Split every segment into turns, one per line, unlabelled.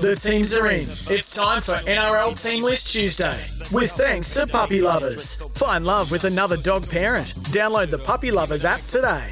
The teams are in. It's time for NRL Team List Tuesday. With thanks to Puppy Lovers. Find love with another dog parent. Download the Puppy Lovers app today.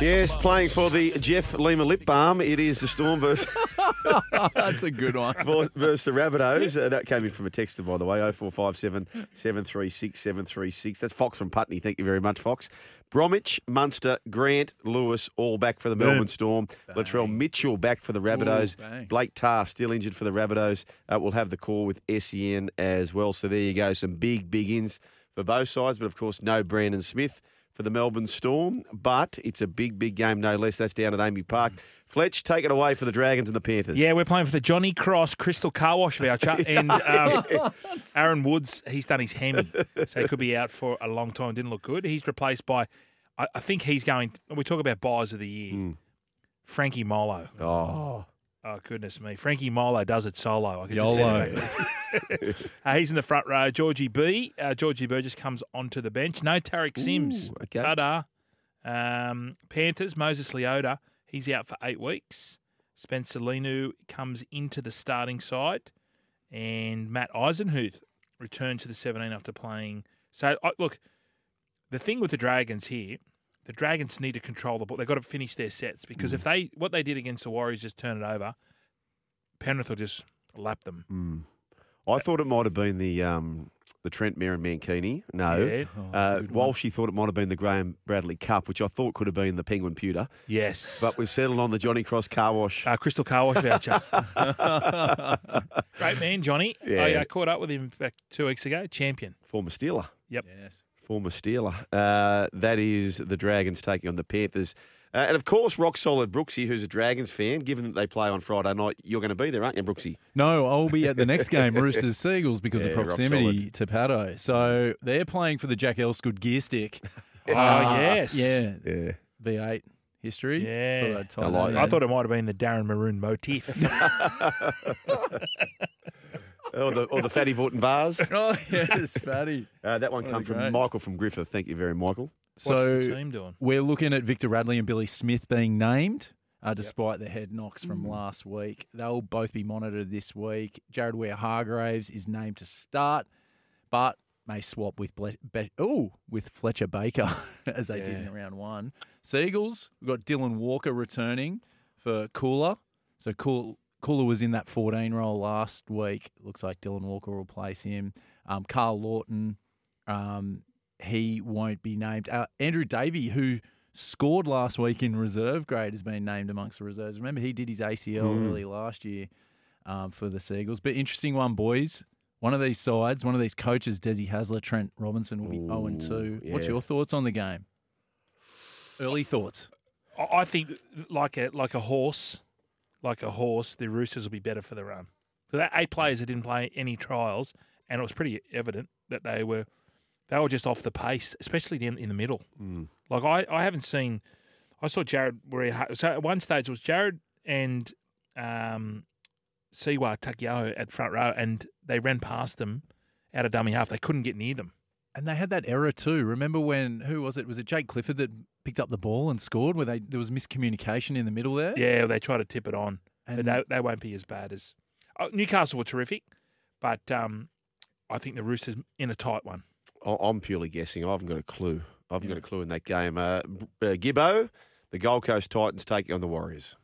Yes, playing for the Jeff Lima Lip Balm. It is the Storm versus,
That's a good one.
versus the Rabbitohs. Uh, that came in from a texter, by the way, 0457 736 736. That's Fox from Putney. Thank you very much, Fox. Bromwich, Munster, Grant, Lewis, all back for the Melbourne Storm. Latrell Mitchell back for the Rabbitohs.
bang.
Blake Tarr still injured for the Rabbitohs. Uh, we'll have the call with SEN as well. So there you go. Some big, big ins for both sides. But of course, no Brandon Smith for the Melbourne Storm. But it's a big, big game, no less. That's down at AAMI Park. Fletch, take it away for the Dragons and the Panthers.
Yeah, we're playing for the Johnny Cross Crystal Car Wash voucher, and um, Aaron Woods, he's done his hemi, so he could be out for a long time. Didn't look good. He's replaced by, I, I think he's going. We talk about buys of the year, Frankie Molo.
Oh.
Oh goodness me, Frankie Molo does it solo. I could
YOLO.
it. uh, he's in the front row. Georgie B. Uh, Georgie Burgess comes onto the bench. No Tariq Sims.
Ooh, okay.
Ta-da. Um, Panthers. Moses Leota. He's out for eight weeks. Spencer Leniu comes into the starting side, and Matt Eisenhuth returns to the 17 after playing. So I look, the thing with the Dragons here, the Dragons need to control the ball. They've got to finish their sets because if they what they did against the Warriors, just turn it over, Penrith will just lap them.
I thought it might have been the um, the Trent Merrin Mankini. No.
Yeah.
uh, Walshy thought it might have been the Graham Bradley Cup, which I thought could have been the Penguin Pewter.
Yes,
But we've settled on the Johnny Cross car wash.
uh, Crystal Car Wash voucher. Great man, Johnny. I
Yeah.
uh, caught up with him back two weeks ago. Champion.
Former Steeler.
Yep.
Yes.
Former Steeler. Uh, that is the Dragons taking on the Panthers. Uh, and of course, rock solid Brooksy, who's a Dragons fan. Given that they play on Friday night, you're going to be there, aren't you, Brooksy?
No, I'll be at the next game, Roosters Seagulls, because
Yeah,
of proximity to Paddo. So they're playing for the Jack Elsegood gear stick.
Oh yes.
Yeah,
Yeah.
V8 history.
Yeah.
Thought I'd
I like
that
I thought it might have been the Darren Maroon motif.
Or the, or the Fatty Vautin vase.
Oh, yes, Fatty.
Uh, that one
One of
come
the
from
greats.
Michael from Griffith. Thank you very much, Michael.
What's
So
the team doing?
we're looking at Victor Radley and Billy Smith being named, uh, despite the head knocks from last week. They'll both be monitored this week. Jared Waerea-Hargreaves is named to start, but may swap with Ble- Be- ooh, with Fletcher Baker as they did in round one. Seagulls, we've got Dylan Walker returning for Cooler. So cool. Cooler was in that 14 role last week. Looks like Dylan Walker will replace him. Um, Karl Lawton, um, he won't be named. Uh, Andrew Davey, who scored last week in reserve grade, has been named amongst the reserves. Remember, he did his ACL early last year um, for the Seagulls. But interesting one, boys. One of these sides, one of these coaches, Desi Hasler, Trent Robinson, will be 0 and 2. What's your thoughts on the game? Early thoughts.
I I think like a like a horse, like a horse, the Roosters will be better for the run. So that eight players that didn't play any trials, and it was pretty evident that they were they were just off the pace, especially in in the middle. Like I, I haven't seen. I saw Jared where he so at one stage it was Jared and um, Siwa Taukeiaho at front row, and they ran past them out of dummy half. They couldn't get near them.
And they had that error too. Remember when who was it? Was it Jake Clifford that picked up the ball and scored? Where they there was miscommunication in the middle there.
Yeah, they try to tip it on.
And-
but they, they won't be as bad as oh, Newcastle were terrific, but um, I think the Roosters in a tight one.
I- I'm purely guessing. I haven't got a clue. I haven't got a clue in that game. Uh, uh, Gibbo, the Gold Coast Titans taking on the Warriors.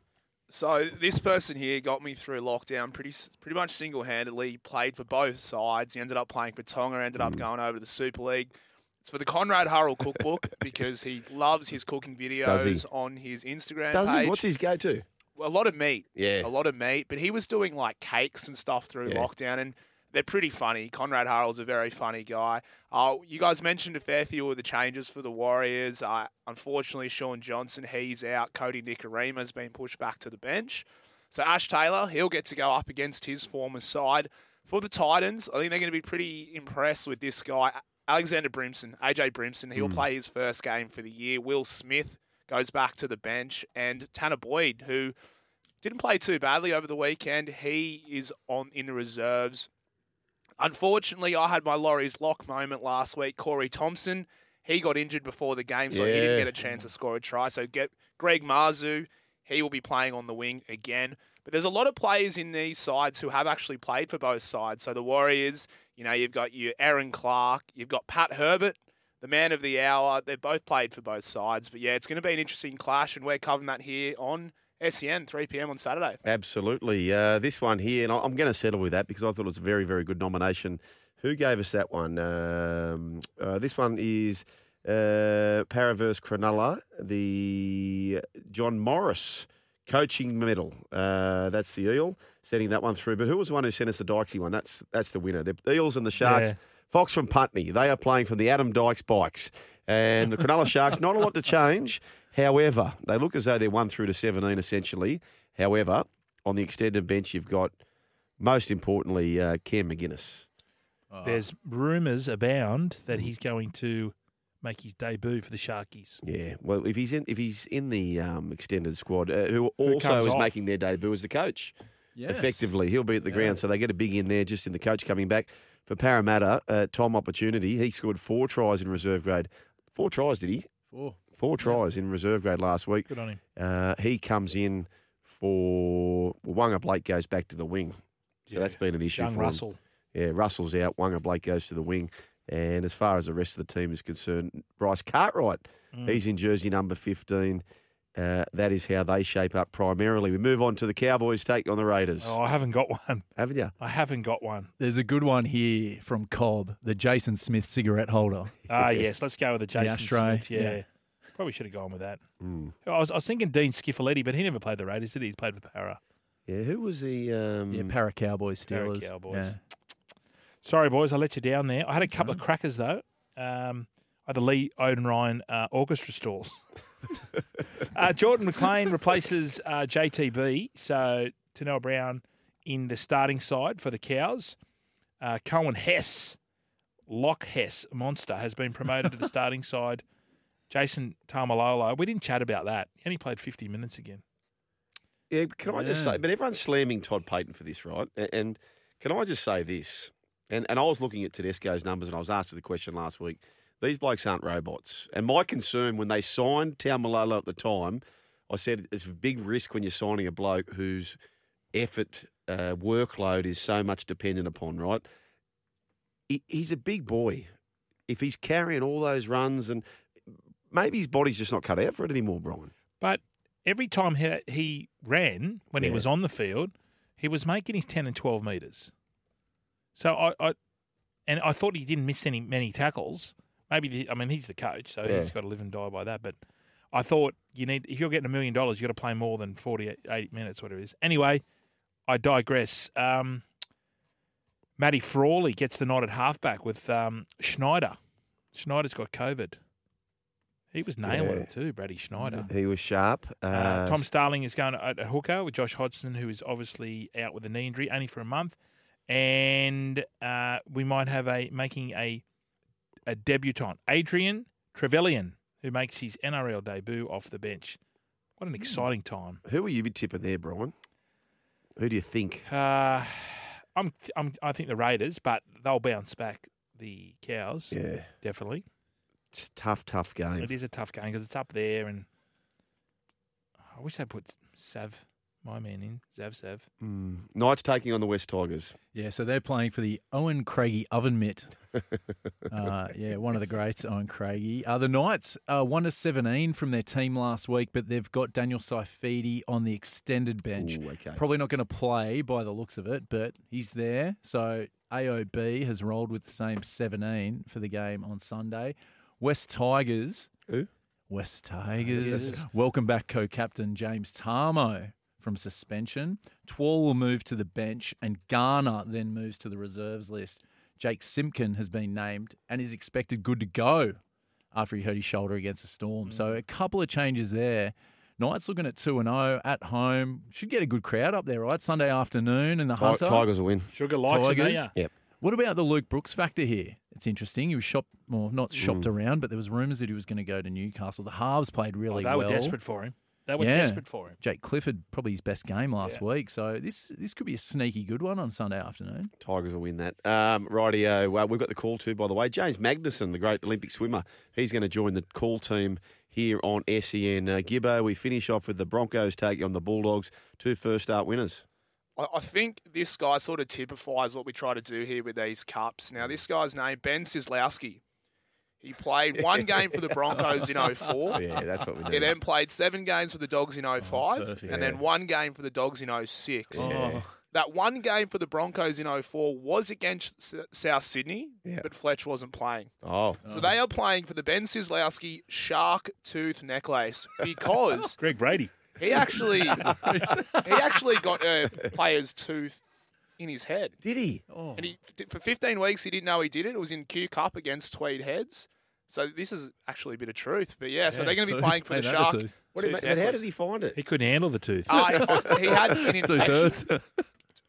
So this person here got me through lockdown pretty pretty much single handedly. Played for both sides. He ended up playing for Tonga. Ended
Mm.
up going over to the Super League. It's for the Konrad Hurrell cookbook because he loves his cooking videos on his Instagram
Does
page.
he? What's his go-to?
a lot of meat.
Yeah.
A lot of meat. But he was doing like cakes and stuff through
Yeah.
lockdown, and they're pretty funny. Konrad Hurrell's a very funny guy. Uh, you guys mentioned a fair few of the changes for the Warriors. Uh, unfortunately, Shaun Johnson, he's out. Kodi Nikorima's been pushed back to the bench. So Ash Taylor, he'll get to go up against his former side. For the Titans, I think they're going to be pretty impressed with this guy. Alexander Brimson, AJ Brimson, he'll play his first game for the year. Will Smith goes back to the bench. And Tanner Boyd, who didn't play too badly over the weekend, he is on in the reserves. Unfortunately, I had my Laurie's lock moment last week. Corey Thompson, he got injured before the game, so he didn't get a chance to score a try. So get Greg Marzhew, he will be playing on the wing again. But there's a lot of players in these sides who have actually played for both sides. So the Warriors, you know, you've got your Erin Clark, you've got Pat Herbert, the man of the hour. They've both played for both sides. But yeah, it's going to be an interesting clash, and we're covering that here on SEN, 3 p.m. on Saturday.
Absolutely. Uh, this one here, and I- I'm going to settle with that because I thought it was a very, very good nomination. Who gave us that one? Um, uh, this one is uh, Paraverse Cronulla, the John Morris coaching medal. Uh, that's the Eel sending that one through. But who was the one who sent us the Dykesy one? That's that's the winner. The Eels and the Sharks.
Yeah.
Fox from Putney. They are playing for the Adam Dykes bikes. And the Cronulla Sharks, not a lot to change. However, they look as though they're one through to 17 essentially. However, on the extended bench, you've got, most importantly, uh, Cam McGuinness.
There's rumours abound that he's going to make his debut for the Sharkies.
Yeah, well, if he's in, if he's in the um, extended squad, uh, who also
comes
is
off?
making their debut as the coach,
Yes.
effectively, he'll be at the
Yeah.
ground, so they get a big in there just in the coach coming back for Parramatta. Uh, Tom Opportunity, he scored four tries in reserve grade. Four tries, did he?
Four.
Four tries in reserve grade last week.
Good on him.
Uh, he comes in for well, Waqa Blake goes back to the wing, so
Yeah.
that's been an issue
Young
for him.
Russell.
Yeah, Russell's out. Waqa Blake goes to the wing. And as far as the rest of the team is concerned, Bryce Cartwright,
Mm.
he's in jersey number 15. Uh, that is how they shape up primarily. We move on to the Cowboys take on the Raiders.
Oh, I haven't got one.
Haven't you?
I haven't got one.
There's a good one here from Cobb, the Jason Smith cigarette holder.
Ah, yes. Let's go with the Jason
ashtray,
Smith. Yeah.
yeah.
Probably should have gone with that.
Mm.
I was, I was thinking Dean Schifilliti, but he never played the Raiders, did he? He's played for Para.
Yeah, who was the. Um,
Yeah, Para Cowboys,
Para Cowboys.
Yeah.
Sorry, boys, I let you down there. I had a couple of crackers, though. Um, I had the Lee Oudenryn uh, orchestra stalls. uh, Jordan McLean replaces uh, JTB, so Tanel Brown in the starting side for the Cows. Uh, Coen Hess, Lock Hess, monster, has been promoted to the starting side. Jason Taumalolo, we didn't chat about that. He only played 50 minutes again.
Yeah, can I just say, but everyone's slamming Todd Payten for this, right? A- And can I just say this? And and I was looking at Tedesco's numbers and I was asked the question last week. These blokes aren't robots. And my concern when they signed Taumalolo at the time, I said it's a big risk when you're signing a bloke whose effort, uh, workload is so much dependent upon, right? He, he's a big boy. If he's carrying all those runs and maybe his body's just not cut out for it anymore, Brian.
But every time he, he ran, when he was on the field, he was making his 10 and 12 metres. So I, I and I thought he didn't miss any many tackles. Maybe the, I mean he's the coach, so
Yeah.
he's got to live and die by that. But I thought you need if you're getting a million dollars, you got to play more than 48 minutes, whatever it is. Anyway, I digress. Um, Matty Frawley gets the nod at halfback with um, Schneider. Schneider's got COVID. He was nailing
Yeah.
it too, Brady Schneider.
He was sharp. Uh,
Uh, Tom Starling is going at a hooker with Josh Hodgson, who is obviously out with a knee injury, only for a month, and uh, we might have a making a a debutant, Adrian Trevilyan, who makes his NRL debut off the bench. What
Hmm.
an exciting time!
Who are you be tipping there, Brian? Who do you think?
Uh, I'm, I'm, I think the Raiders, but they'll bounce back. The Cows,
Yeah,
definitely.
It's a tough, tough game.
It is a tough game because it's up there, and I wish they put Sav, my man, in Zav Sav.
Mm. Knights taking on the West Tigers.
Yeah, so they're playing for the Owen Craigie Oven Mitt. uh, yeah, one of the greats, Owen Craigie. Uh, the Knights uh, 1 to 17 from their team last week, but they've got Daniel Saifiti on the extended bench.
Ooh, okay.
Probably not going to play by the looks of it, but he's there. So AOB has rolled with the same 17 for the game on Sunday. West Tigers.
Who?
West ah, Tigers. Welcome back, co captain James Tamou from suspension. Twal will move to the bench, and Garner then moves to the reserves list. Jake Simpkin has been named and is expected good to go after he hurt his shoulder against the Storm. So mm. a couple of changes there. Knights looking at 2 and 0 at home. Should get a good crowd up there, right? Sunday afternoon in the
Ti-
Hunter.
Tigers will win.
Sugar likes it,
Tigers?
don't ya?
Yep.
What about the Luke Brooks factor here? It's interesting. He was shopped, well, not shopped
Mm.
around, but there was rumours that he was going to go to Newcastle. The halves played
Oh,
really
they
well.
They were desperate for him. They were
Yeah.
desperate for him.
Jake Clifford, probably his best game last
Yeah.
week. So this this could be a sneaky good one on Sunday afternoon.
Tigers will win that. Um, rightio. Uh, we've got the call too, by the way. James Magnussen, the great Olympic swimmer, he's going to join the call team here on SEN. Uh, Gibbo, we finish off with the Broncos taking on the Bulldogs, two first start winners.
I, I think this guy sort of typifies what we try to do here with these cups. Now, this guy's name, Ben Sislowski. He played one game for the Broncos in 04.
Yeah, that's what we
He then played seven games for the Dogs in 05
perfect.
and then one game for the Dogs in 06.
Yeah.
That one game for the Broncos in 04 was against South Sydney,
Yeah.
but Fletch wasn't playing.
Oh,
So they are playing for the Ben Sislowski shark tooth necklace because
Greg Brady.
He actually he actually got a player's tooth in his head.
did he?
And he, for 15 weeks, he didn't know he did it. It was in Q Cup against Tweed Heads. So this is actually a bit of truth. But yeah, so
Yeah,
they're going to be playing for the
Ain't that
Shark.
tooth?
What did,
tooth
but how did he find it?
He couldn't handle the tooth.
Uh, he had an
Two
infection,
thirds.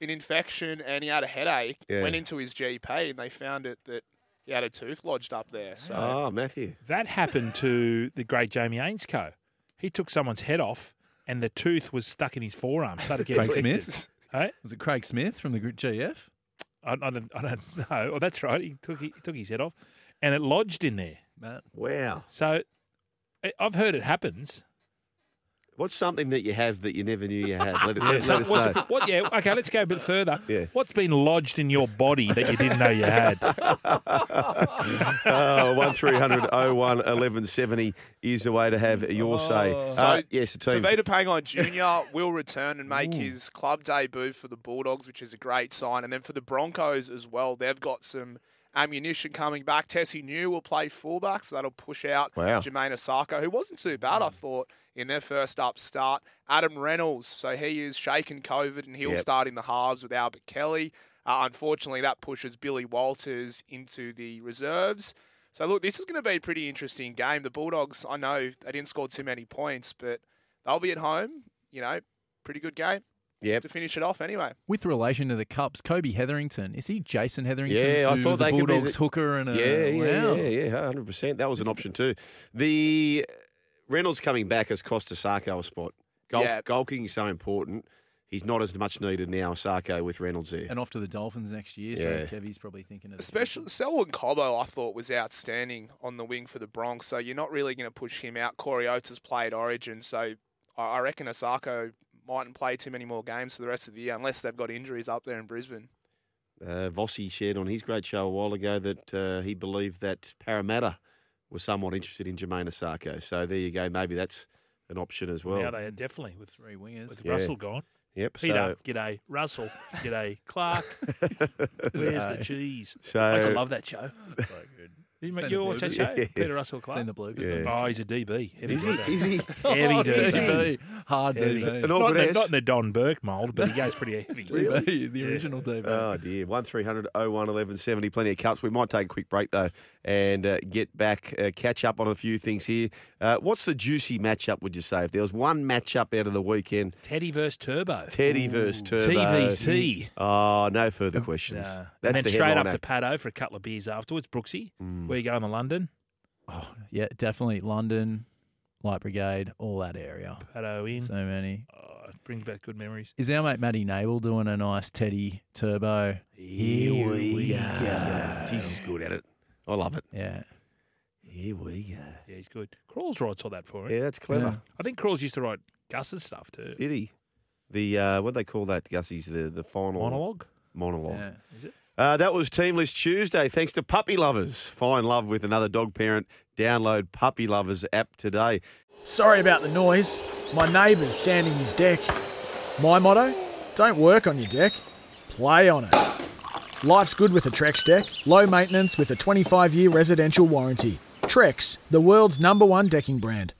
an infection, and he had a headache.
Yeah.
Went into his GP, and they found it that he had a tooth lodged up there. So
Oh, Matthew.
That happened to the great Jamie Ainscough. He took someone's head off, and the tooth was stuck in his forearm. Started getting
Craig Smith?
Hey?
Was it Craig Smith from the group GF?
I, I, don't, I don't know. Oh, that's right. He took he took his head off, and it lodged in there.
Matt.
Wow.
So I've heard it happens.
What's something that you have that you never knew you had? Let, it, let,
So
let us
what's-
know.
what? Yeah. Okay. Let's go a bit further.
Yeah.
What's been lodged in your body that you didn't know you had?
oh, 1300 01 1170 is the way to have your say.
Oh.
Uh,
So,
yes, the team.
Tevita Pangai Jr. will return and make his club debut for the Bulldogs, which is a great sign. And then for the Broncos as well, they've got some ammunition coming back. Tesi Niu will play fullback, so that'll push out
Wow.
Jamayne Isaako, who wasn't too bad, I thought, in their first up start. Adam Reynolds, so he is shaken COVID and he'll
Yep.
start in the halves with Albert Kelly. Uh, unfortunately, that pushes Billy Walters into the reserves. So look, this is going to be a pretty interesting game. The Bulldogs, I know they didn't score too many points, but they'll be at home. You know, pretty good game
Yep.
to finish it off anyway.
With relation to the Cups, Kobe Hetherington, is he Jason Hetherington?
Yeah, I thought
was a
they could be
Bulldogs
the-
hooker and a
Yeah, yeah,
wow.
yeah, yeah, hundred percent. That was an option too. The Reynolds coming back has cost Isaako a spot. Goal,
Yeah.
goal kicking is so important. He's not as much needed now, Isaako, with Reynolds there.
And off to the Dolphins next year.
Yeah.
So Kevy's probably thinking of the
Especially Selwyn Cobbo, I thought was outstanding on the wing for the Bronx. So you're not really going to push him out. Corey Oates has played Origin, so I I reckon Isaako mightn't play too many more games for the rest of the year unless they've got injuries up there in Brisbane.
Uh, Vossi shared on his great show a while ago that uh, he believed that Parramatta was somewhat interested in Jamayne Isaako. So there you go. Maybe that's an option as well.
now they are definitely with
three wingers.
with
Yeah.
Russell gone.
Yep.
Peter,
So,
g'day. Russell, g'day. Clark, where's the cheese?
so
I used to love that show.
So good.
You,
Seen
you
the
watch that show? Peter Russell-Clarke.
Seen the bloopers.
Yeah.
Oh, he's a DB. Heavy
is he? Is he?
Heavy
Oh,
DB.
DB. Hard
Heavy.
DB.
An
Not, in the, not in the Don Burke mould, but he goes pretty heavy.
DB, the original DB.
Oh dear, one 01 1170 Plenty of cuts. We might take a quick break though and uh, get back, uh, catch up on a few things here. Uh, what's the juicy matchup? Would you say if there was one matchup out of the weekend?
Teddy versus Turbo.
Teddy versus Turbo.
TVT.
Oh, no further questions.
Nah.
That's
and then
the
straight
headline
up to
act.
Paddo for a couple of beers afterwards. Brooksy,
Mm.
Where you going to London?
Oh, yeah, definitely London, Light Brigade, all that area.
Paddo in.
So many.
Oh, it brings back good memories.
Is our mate Matty Nable doing a nice Teddy Turbo? Here we go.
Jesus, good at it. I love it.
Yeah.
Here we go.
Yeah, he's good. Crawls writes all that for him.
Yeah, that's clever.
Yeah.
I think Crawls used to write Gus's stuff too.
Did he? The uh, what do they call that, Gussie's the the final
Monologue.
Monologue.
yeah.
Is it?
Uh, that was Team List Tuesday. Thanks to Puppy Lovers. Find love with another dog parent. Download Puppy Lovers app today.
Sorry about the noise. My neighbour's sanding his deck. My motto? Don't work on your deck, play on it. Life's good with a Trex deck. Low maintenance with a 25 year residential warranty. Trex, the world's number one decking brand.